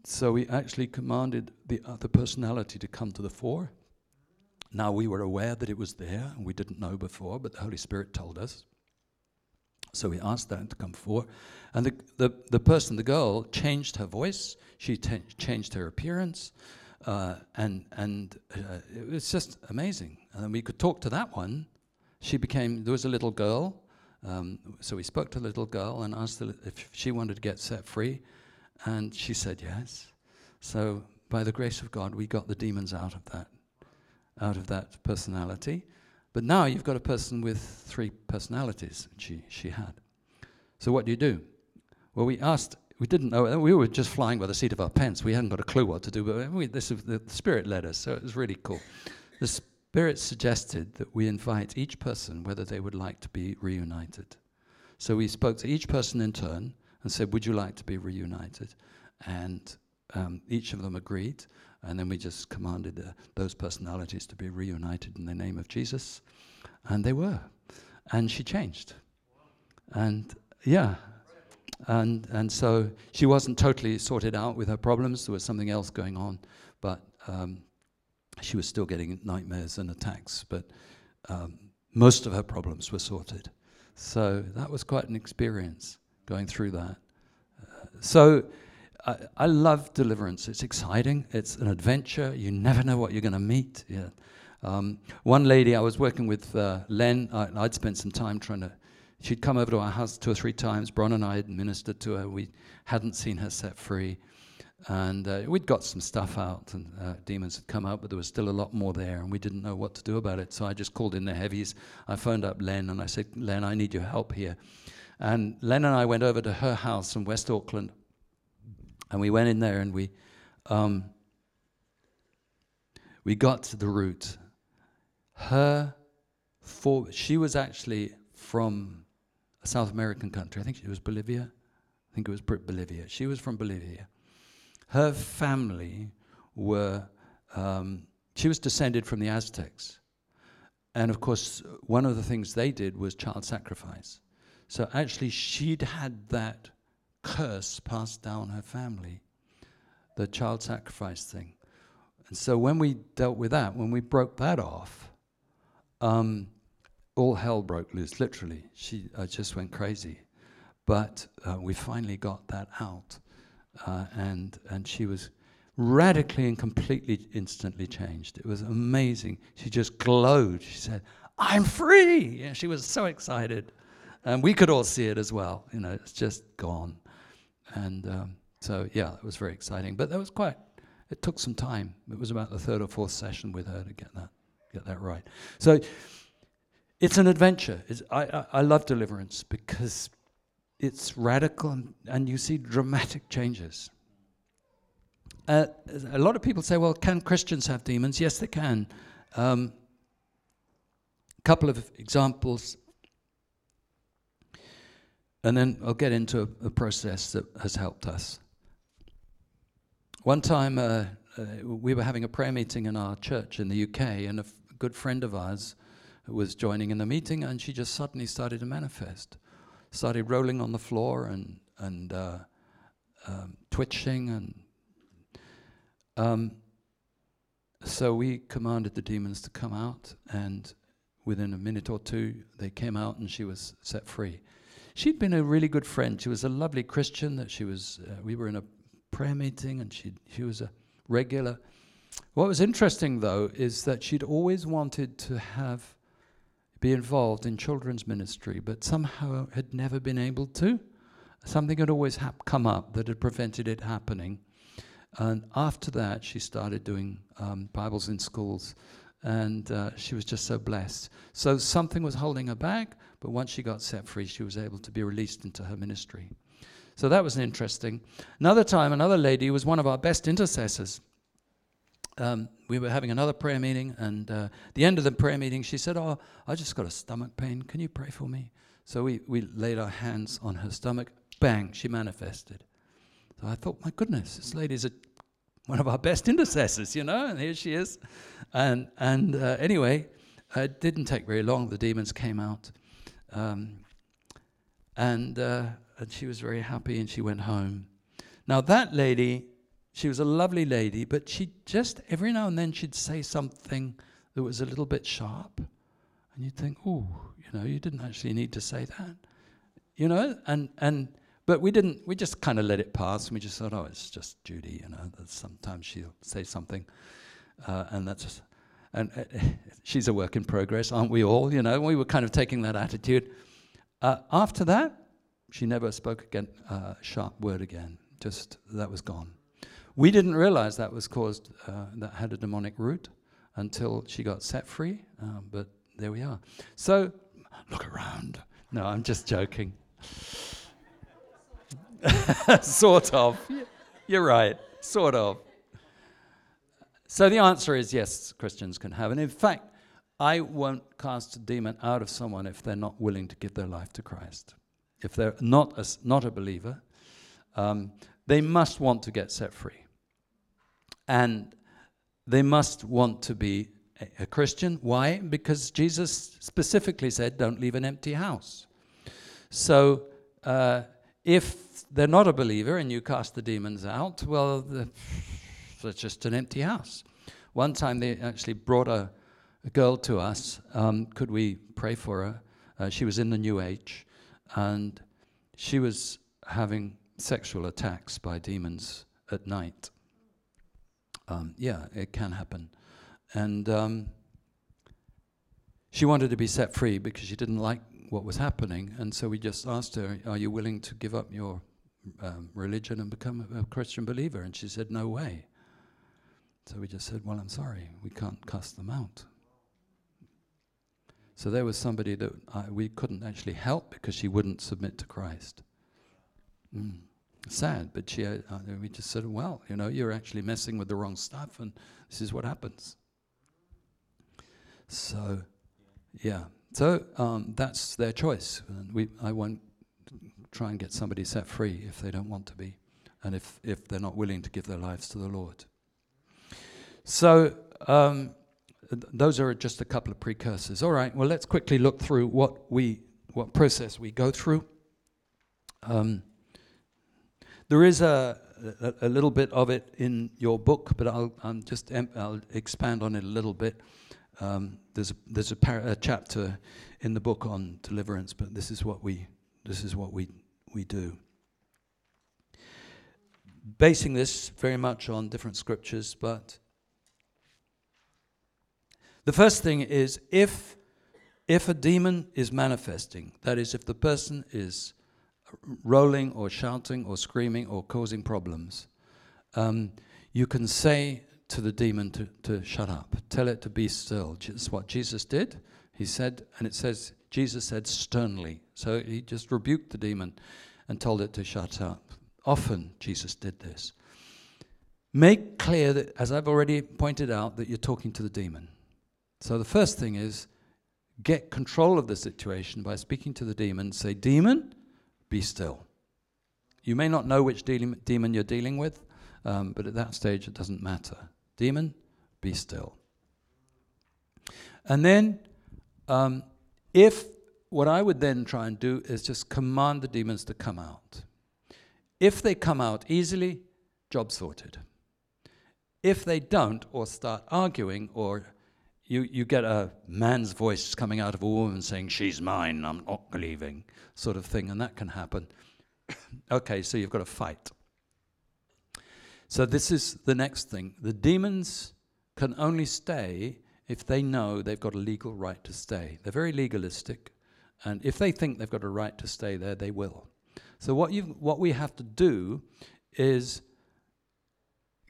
So we actually commanded the other personality to come to the fore. Now we were aware that it was there, and we didn't know before, but the Holy Spirit told us. So we asked that to come forward. And the, the, the person, the girl, changed her voice, she t- changed her appearance, uh, and and uh, it was just amazing. And we could talk to that one. She became, there was a little girl. Um, so we spoke to the little girl and asked her if she wanted to get set free. And she said yes. So by the grace of God, we got the demons out of that, out of that personality. But now you've got a person with three personalities, she, she had. So what do you do? Well, we asked we didn't know. We were just flying by the seat of our pants. We hadn't got a clue what to do, but we, this, the Spirit led us, so it was really cool. The Spirit suggested that we invite each person whether they would like to be reunited. So we spoke to each person in turn and said, Would you like to be reunited? And um, each of them agreed. And then we just commanded uh, those personalities to be reunited in the name of Jesus. And they were. And she changed. And yeah. And, and so she wasn't totally sorted out with her problems. There was something else going on. But um, she was still getting nightmares and attacks. But um, most of her problems were sorted. So that was quite an experience going through that. Uh, so I, I, love deliverance. It's exciting. It's an adventure. You never know what you're going to meet. Yeah. Um, one lady I was working with, uh, Len. I, would spent some time trying to. She'd come over to our house two or three times. Bron and I had ministered to her. We hadn't seen her set free, and uh, we'd got some stuff out, and uh, demons had come out, but there was still a lot more there, and we didn't know what to do about it. So I just called in the heavies. I phoned up Len, and I said, "Len, I need your help here." And Len and I went over to her house in West Auckland and we went in there and we, um, we got to the root. Her, for, she was actually from a South American country. I think it was Bolivia. I think it was Bolivia. She was from Bolivia. Her family were, um, she was descended from the Aztecs. And of course, one of the things they did was child sacrifice. So actually, she'd had that curse passed down her family, the child sacrifice thing. And so when we dealt with that, when we broke that off, um, all hell broke loose, literally. She uh, just went crazy. But uh, we finally got that out. Uh, and, and she was radically and completely instantly changed. It was amazing. She just glowed. She said, I'm free. Yeah, she was so excited. And we could all see it as well. You know, it's just gone. And um, so, yeah, it was very exciting. But that was quite, it took some time. It was about the third or fourth session with her to get that, get that right. So it's an adventure. It's, I, I, I love deliverance because it's radical and, and you see dramatic changes. Uh, a lot of people say, well, can Christians have demons? Yes, they can. A um, couple of examples and then I'll get into a, a process that has helped us. One time, uh, uh, we were having a prayer meeting in our church in the UK, and a good friend of ours was joining in the meeting, and she just suddenly started to manifest. Started rolling on the floor and, and uh, um, twitching. And um, so we commanded the demons to come out, and within a minute or two, they came out, and she was set free she'd been a really good friend. She was a lovely Christian. That she was. Uh, we were in a prayer meeting, and she she was a regular. What was interesting, though, is that she'd always wanted to have be involved in children's ministry, but somehow had never been able to. Something had always hap- come up that had prevented it happening. And after that, she started doing um, Bibles in schools, and uh, she was just so blessed. So something was holding her back, but once she got set free, she was able to be released into her ministry. So that was interesting. Another time, another lady was one of our best intercessors. Um, we were having another prayer meeting, and uh, the end of the prayer meeting, she said, "Oh, I just got a stomach pain. Can you pray for me?" So we, we laid our hands on her stomach. Bang, she manifested. So I thought, my goodness, this lady's a, one of our best intercessors, you know, and here she is. And, and uh, anyway, it didn't take very long. The demons came out. Um, and, uh, and she was very happy and she went home. Now, that lady, she was a lovely lady, but she just, every now and then, she'd say something that was a little bit sharp. And you'd think, oh, you know, you didn't actually need to say that. You know, and, and, but we didn't, we just kind of let it pass and we just thought, oh, it's just Judy, you know, sometimes she'll say something. Uh, and that's and uh, *laughs* she's a work in progress, aren't we all? You know, we were kind of taking that attitude. Uh, after that, she never spoke again, uh, sharp word again. Just that was gone. We didn't realize that was caused, uh, that had a demonic root until she got set free. Um, but there we are. So look around. No, I'm just joking. *laughs* sort of. You're right. Sort of. So the answer is yes, Christians can have. And in fact, I won't cast a demon out of someone if they're not willing to give their life to Christ. If they're not a, not a believer, um, they must want to get set free. And they must want to be a, a Christian. Why? Because Jesus specifically said, don't leave an empty house. So uh, if they're not a believer and you cast the demons out, well, the, it's just an empty house. One time they actually brought a, a girl to us. Um, could we pray for her? Uh, she was in the New Age, and she was having sexual attacks by demons at night. Um, yeah, it can happen. And um, she wanted to be set free because she didn't like what was happening. And so we just asked her, Are you willing to give up your um, religion and become a, a Christian believer? And she said, No way. So we just said, Well, I'm sorry, we can't cast them out. So there was somebody that I, we couldn't actually help because she wouldn't submit to Christ. Mm. Sad, but she, uh, uh, we just said, well, you know, you're actually messing with the wrong stuff, and this is what happens. So, yeah. So um, that's their choice. And we, I won't try and get somebody set free if they don't want to be, and if, if they're not willing to give their lives to the Lord. So, um, those are just a couple of precursors. All right, well, let's quickly look through what we what process we go through. Um, there is a, a, a, little bit of it in your book, but I'll, I'll just I'll expand on it a little bit. Um, there's a, there's a, par- a, chapter in the book on deliverance, but this is what we this is what we we do. Basing this very much on different scriptures, but the first thing is if if a demon is manifesting, that is, if the person is rolling or shouting or screaming or causing problems, um, you can say to the demon to, to shut up, tell it to be still. That's what Jesus did. He said, and it says, Jesus said sternly. So he just rebuked the demon and told it to shut up. Often Jesus did this. Make clear that, as I've already pointed out, that you're talking to the demon. So the first thing is get control of the situation by speaking to the demon. Say, Demon, be still. You may not know which de- demon you're dealing with, um, but at that stage it doesn't matter. Demon, be still. And then, um, if what I would then try and do is just command the demons to come out. If they come out easily, job sorted. If they don't, or start arguing, or you, you get a man's voice coming out of a woman saying, She's mine, I'm not leaving, sort of thing, and that can happen. *coughs* okay, so you've got to fight. So, this is the next thing. The demons can only stay if they know they've got a legal right to stay. They're very legalistic, and if they think they've got a right to stay there, they will. So, what, you what we have to do is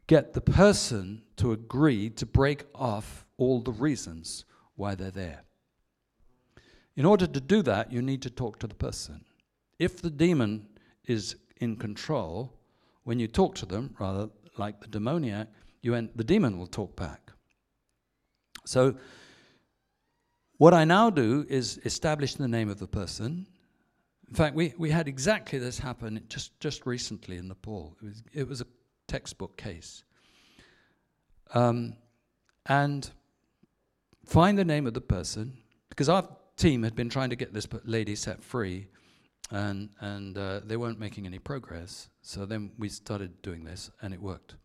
get the person to agree to break off all the reasons why they're there. In order to do that, you need to talk to the person. If the demon is in control, when you talk to them, rather like the demoniac, you en- the demon will talk back. So, what I now do is establish the name of the person. In fact, we, we had exactly this happen just, just recently in Nepal. It was, it was a textbook case. Um, and find the name of the person, because our team had been trying to get this lady set free, and, and uh, they weren't making any progress. So then we started doing this, and it worked.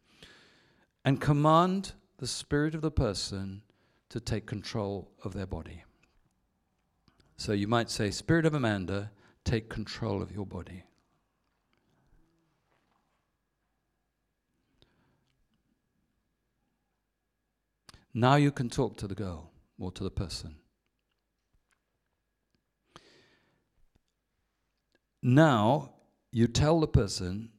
And command the spirit of the person to take control of their body. So you might say, Spirit of Amanda, take control of your body. Now you can talk to the girl or to the person. Now you tell the person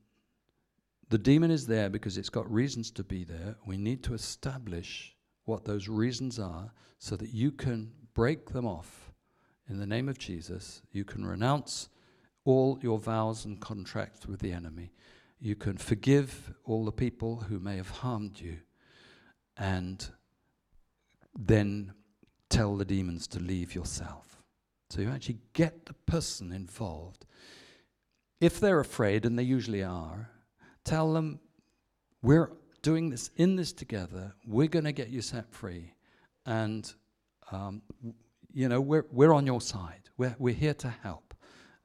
the demon is there because it's got reasons to be there. We need to establish what those reasons are so that you can break them off in the name of Jesus. You can renounce all your vows and contracts with the enemy. You can forgive all the people who may have harmed you and then tell the demons to leave yourself. So you actually get the person involved. If they're afraid, and they usually are, tell them, we're doing this in this together. We're going to get you set free. And, um, you know, we're, we're on your side. We're, we're here to help.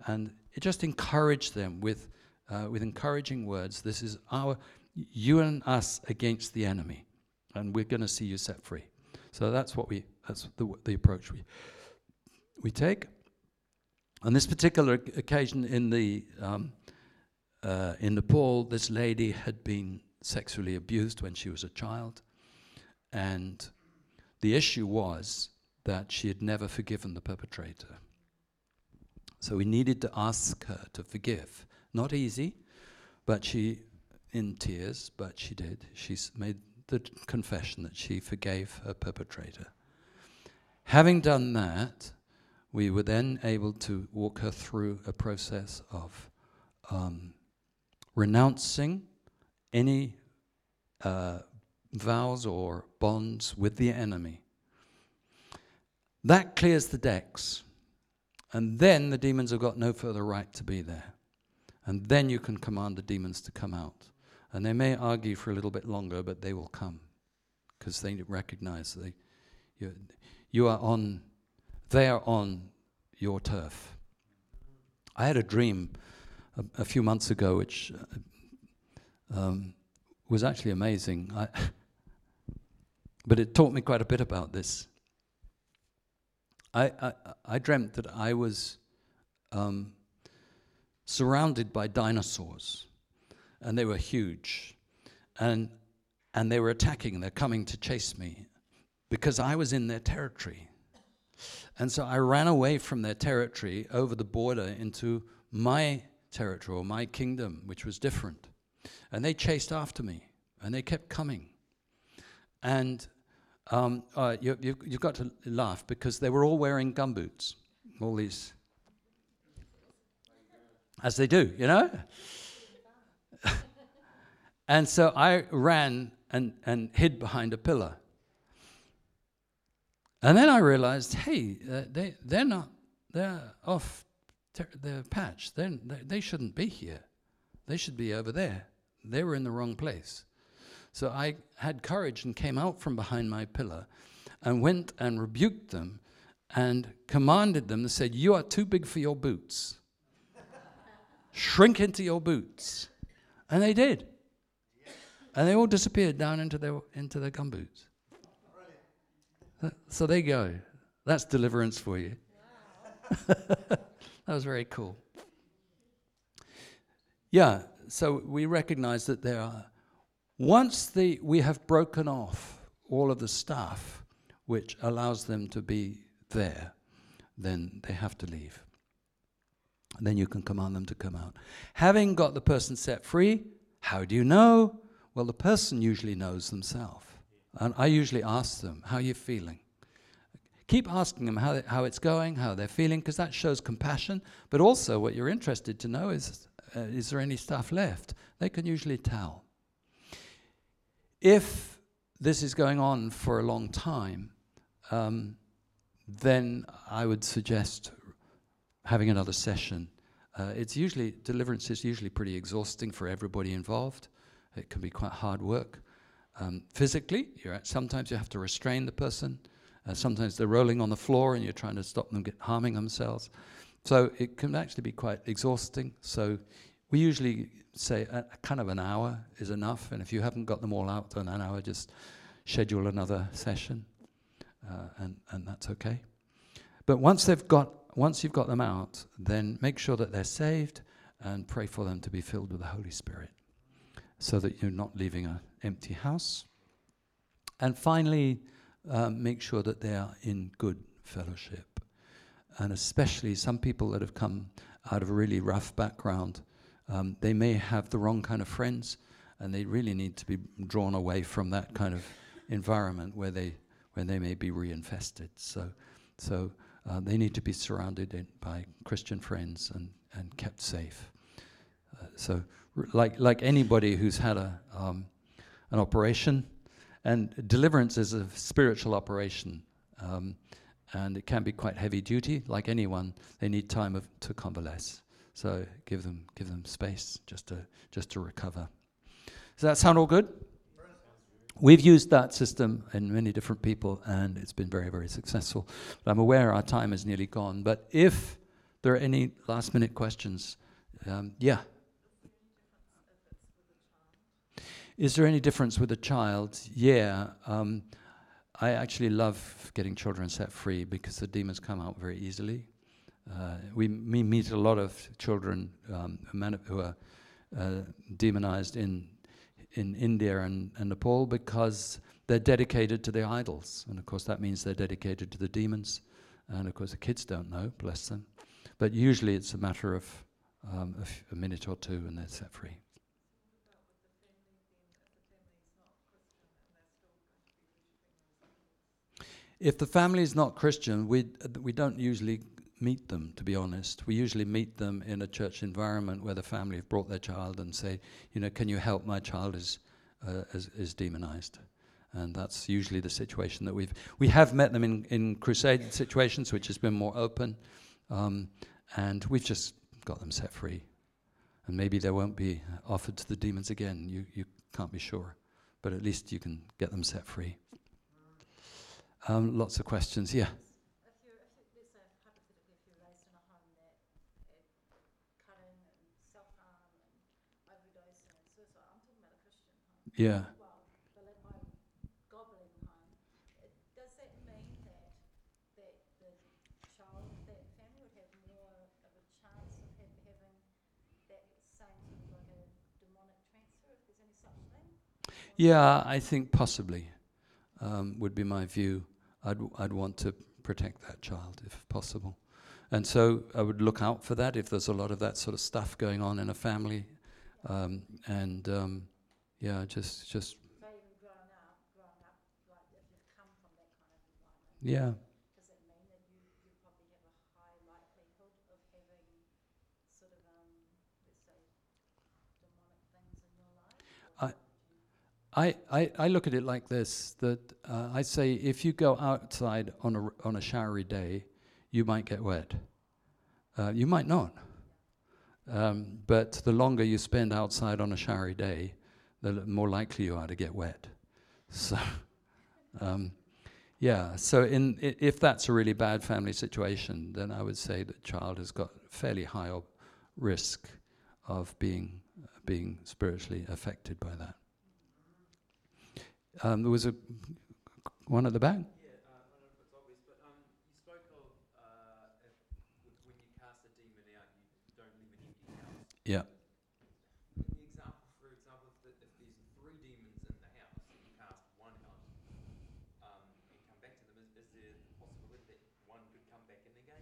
And just encourage them with, uh, with encouraging words. This is our, you and us against the enemy. And we're going to see you set free. So that's what we, that's the, the approach we, we take. On this particular occasion in the, um, uh, in Nepal, this lady had been sexually abused when she was a child. And the issue was that she had never forgiven the perpetrator. So we needed to ask her to forgive. Not easy, but she, in tears, but she did. She made the confession that she forgave her perpetrator. Having done that, we were then able to walk her through a process of um, renouncing any uh, vows or bonds with the enemy. That clears the decks. And then the demons have got no further right to be there. And then you can command the demons to come out. And they may argue for a little bit longer, but they will come because they recognize they, you, you are on, they are on your turf. I had a dream a, a few months ago, which uh, um, was actually amazing. I *laughs* but it taught me quite a bit about this. I, I, I dreamt that I was um, surrounded by dinosaurs, and they were huge, and, and they were attacking, they're coming to chase me because I was in their territory. And so I ran away from their territory over the border into my territory or my kingdom, which was different. And they chased after me, and they kept coming. And um, uh, you, you, you've got to laugh because they were all wearing gumboots, all these, as they do, you know? *laughs* and so I ran and, and hid behind a pillar. And then I realized, hey, uh, they, they're not, they're off ter- their patch. They're, they, they shouldn't be here. They should be over there. They were in the wrong place. So I had courage and came out from behind my pillar and went and rebuked them and commanded them and said, You are too big for your boots. Shrink into your boots. And they did. And they all disappeared down into their, into their gumboots. So there you go. That's deliverance for you. *laughs* that was very cool. Yeah, so we recognize that there are once the, we have broken off all of the stuff which allows them to be there, then they have to leave. And then you can command them to come out. Having got the person set free, how do you know? Well, the person usually knows themselves. And I usually ask them, How are you feeling? Keep asking them how, they, how it's going, how they're feeling, because that shows compassion. But also, what you're interested to know is uh, Is there any stuff left? They can usually tell. If this is going on for a long time, um, then I would suggest having another session. Uh, it's usually deliverance is usually pretty exhausting for everybody involved. It can be quite hard work. Um, physically, at, sometimes you have to restrain the person. Uh, sometimes they're rolling on the floor and you're trying to stop them harming themselves. So it can actually be quite exhausting. So we usually say a, a kind of an hour is enough, and if you haven't got them all out in an hour, just schedule another session, uh, and and that's okay. But once they've got once you've got them out, then make sure that they're saved and pray for them to be filled with the Holy Spirit, so that you're not leaving an empty house. And finally, um, make sure that they are in good fellowship, and especially some people that have come out of a really rough background um, they may have the wrong kind of friends, and they really need to be drawn away from that kind of environment where they where they may be reinfested. So, so uh, they need to be surrounded by Christian friends and, and kept safe. So, like like anybody who's had a um, an operation, and deliverance is a spiritual operation, Um, and it can be quite heavy duty. Like anyone, they need time of, to convalesce. So give them give them space just to just to recover. Does that sound all good? We've used that system in many different people, and it's been very very successful. But I'm aware our time is nearly gone. But if there are any last minute questions, um, yeah. Is there any difference with a child? Yeah. Um, I actually love getting children set free because the demons come out very easily. Uh, we, we, meet a lot of children um, who are uh, demonized in, in India and, and Nepal because they're dedicated to the idols. And of course, that means they're dedicated to the demons. And of course, the kids don't know, bless them. But usually it's a matter of um, a minute or two and they're set free. If the family is not Christian, we, we don't usually meet them, to be honest. We usually meet them in a church environment where the family have brought their child and say, you know, can you help? My child is, uh, is, is demonized. And that's usually the situation that we've. We have met them in, in crusade situations, which has been more open. Um, and we've just got them set free. And maybe they won't be offered to the demons again. You, you can't be sure. But at least you can get them set free. Um, lots of questions. Yeah. Yeah. Yeah, I think possibly um, would be my view. I'd, I'd want to protect that child if possible. And so I would look out for that if there's a lot of that sort of stuff going on in a family. Um, and um, yeah, just just. yeah. I, I, I look at it like this that uh, I say if you go outside on a, on a showery day, you might get wet. Uh, you might not. Um, but the longer you spend outside on a showery day, the more likely you are to get wet. So, *laughs* um, yeah, so in, I- if that's a really bad family situation, then I would say the child has got fairly high risk of being, being spiritually affected by that. Um, there was a one at the back. Yeah, uh, I don't know if it's obvious, but um, you spoke of uh, if, when you cast a demon out, you don't leave an empty house. Yeah. In the example, for example, if, the, if there's three demons in the house, and you cast one out um, and come back to them, is, is there the possibility that one could come back in again?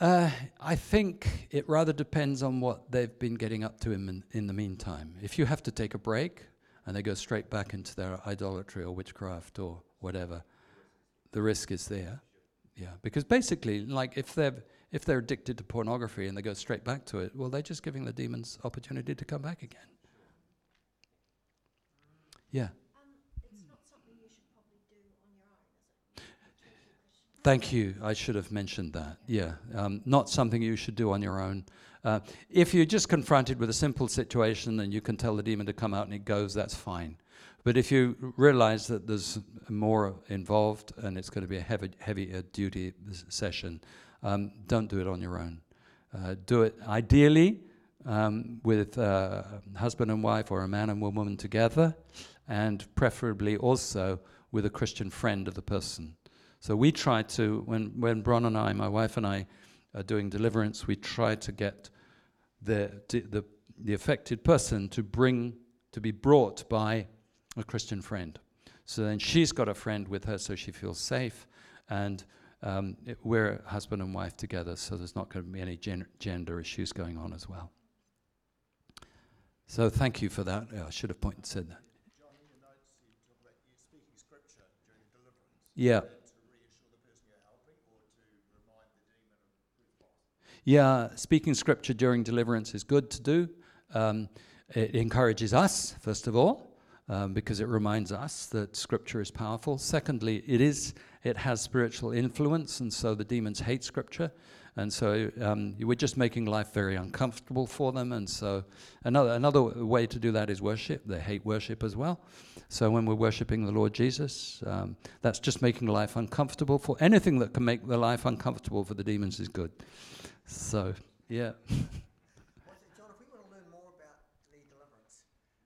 Uh, I think it rather depends on what they've been getting up to in, in the meantime. If you have to take a break and they go straight back into their idolatry or witchcraft or whatever, the risk is there. Yeah, because basically, like if they're if they're addicted to pornography and they go straight back to it, well, they're just giving the demons opportunity to come back again. Yeah. Thank you. I should have mentioned that. Yeah, um, not something you should do on your own. Uh, if you're just confronted with a simple situation and you can tell the demon to come out and it goes, that's fine. But if you realize that there's more involved and it's going to be a heavy, heavy uh, duty session, um, don't do it on your own. Uh, do it ideally um, with uh, husband and wife or a man and woman together, and preferably also with a Christian friend of the person. So we try to, when, when Bron and I, my wife and I, are doing deliverance, we try to get the, the, the affected person to bring, to be brought by a Christian friend. So then she's got a friend with her so she feels safe, and um, it, we're husband and wife together, so there's not going to be any gen- gender issues going on as well. So thank you for that. Yeah, I should have pointed said that. Yeah. Yeah, speaking scripture during deliverance is good to do. Um, it encourages us, first of all, um, because it reminds us that Scripture is powerful. Secondly, it is it has spiritual influence, and so the demons hate Scripture, and so um, we're just making life very uncomfortable for them. And so another another way to do that is worship. They hate worship as well. So when we're worshiping the Lord Jesus, um, that's just making life uncomfortable for anything that can make the life uncomfortable for the demons is good. So yeah. *laughs* What's John, if we want to learn more about the deliverance,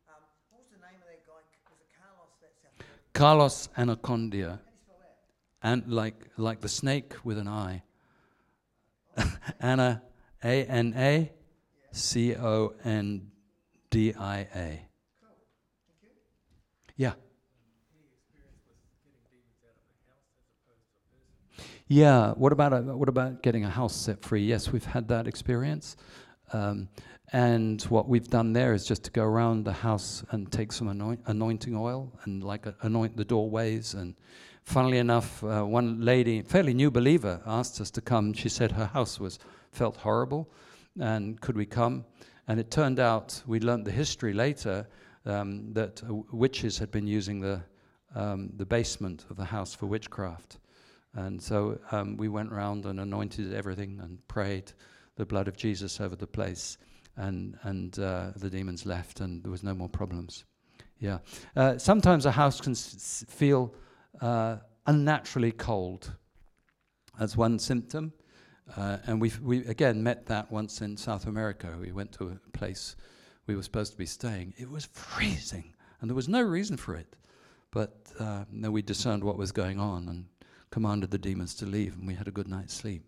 um, what was the name of that guy? Was it Carlos that South Carlos Annacondia, How do you spell that? and like like the snake with an eye. *laughs* Anna, A N A, C O N D I A. Yeah. Yeah. What about a, what about getting a house set free? Yes, we've had that experience, um, and what we've done there is just to go around the house and take some anoint, anointing oil and like anoint the doorways. And funnily enough, uh, one lady, fairly new believer, asked us to come. She said her house was felt horrible, and could we come? And it turned out we learned the history later um, that uh, witches had been using the um, the basement of the house for witchcraft. And so um, we went round and anointed everything and prayed the blood of Jesus over the place, and and uh, the demons left, and there was no more problems. Yeah. Uh, sometimes a house can s- feel uh, unnaturally cold. That's one symptom, uh, and we we again met that once in South America. We went to a place we were supposed to be staying. It was freezing, and there was no reason for it. But uh, then we discerned what was going on and commanded the demons to leave, and we had a good night's sleep.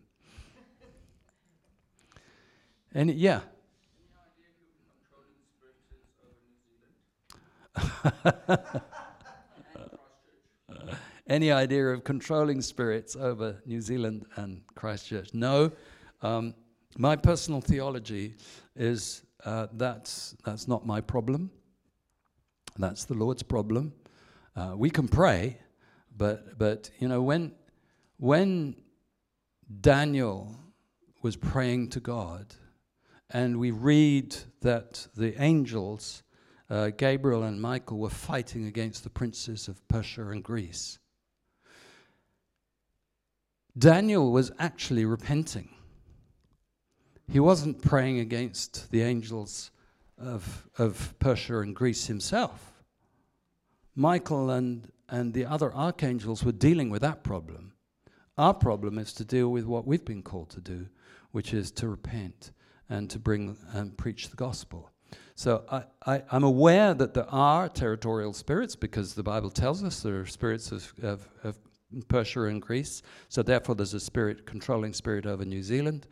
and yeah. *laughs* Any idea of controlling spirits over New Zealand and Christchurch? No. Um, my personal theology is uh, that's, that's not my problem. That's the Lord's problem. Uh, we can pray, but, but you know, when, when Daniel was praying to God, and we read that the angels, uh, Gabriel and Michael, were fighting against the princes of Persia and Greece. Daniel was actually repenting. He wasn't praying against the angels of, of Persia and Greece himself. Michael and, and the other archangels were dealing with that problem. Our problem is to deal with what we've been called to do, which is to repent and to bring and preach the gospel. So I, I'm aware that there are territorial spirits because the Bible tells us there are spirits of, of, of Persia and Greece. So therefore, there's a spirit, controlling spirit over New Zealand.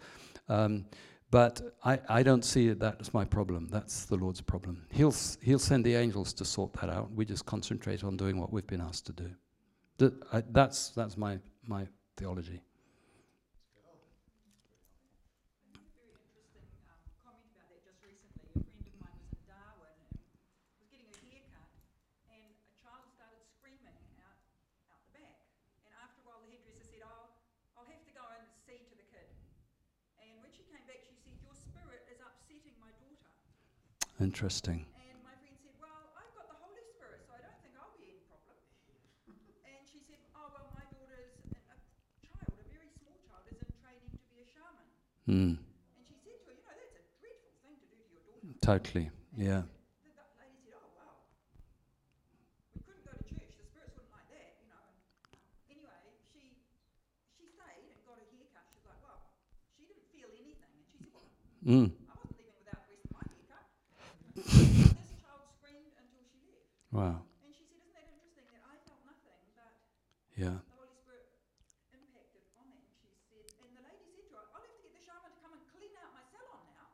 Um, but I, I don't see that as my problem. That's the Lord's problem. He'll, he'll send the angels to sort that out. We just concentrate on doing what we've been asked to do. Th- I, that's that's my, my theology. very interesting um, comment about that just recently. A friend of mine was in Darwin and was getting a haircut, and a child started screaming out out the back. And after a while, the hairdresser said, "Oh, I'll have to go and see to the kid." And when she came back, she said, "Your spirit is upsetting my daughter." Interesting. And my friend said, Well, I've got the Holy Spirit, so I don't think I'll be any problem. and she said, Oh, well, my daughter's a, a child, a very small child, is in training to be a shaman. Mm, And she said to her, You know, that's a dreadful thing to do to your daughter. totally. Yeah. The, the lady said, Oh, wow. We couldn't go to church. The spirits wouldn't like that, you know. And anyway, she she stayed and got her hair cut. She's like, Well, she didn't feel anything. And she said, Well, Mm, I wasn't leaving without the rest of my haircut. this child screamed until she left. Wow. And she said, Isn't that interesting that I felt nothing, but Yeah. the Holy Spirit impacted on that? And she said, and the lady said to her, I'll have to get the shaman to come and clean out my salon now.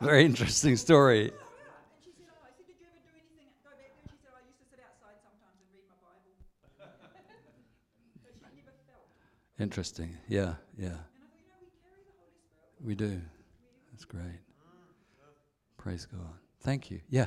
*laughs* Very interesting story. oh, yeah. and she said, Oh, I said, Did you ever do anything? Go back there? And she said, I used to sit outside sometimes and read my Bible. *laughs* but she never felt. Interesting. Yeah, yeah. And I thought, you know, we carry the Holy Spirit. We do. That's great. Praise God. Thank you. Yeah.